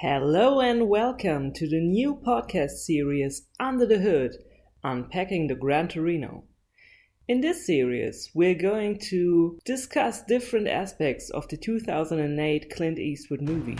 Hello and welcome to the new podcast series Under the Hood Unpacking the Gran Torino. In this series, we're going to discuss different aspects of the 2008 Clint Eastwood movie.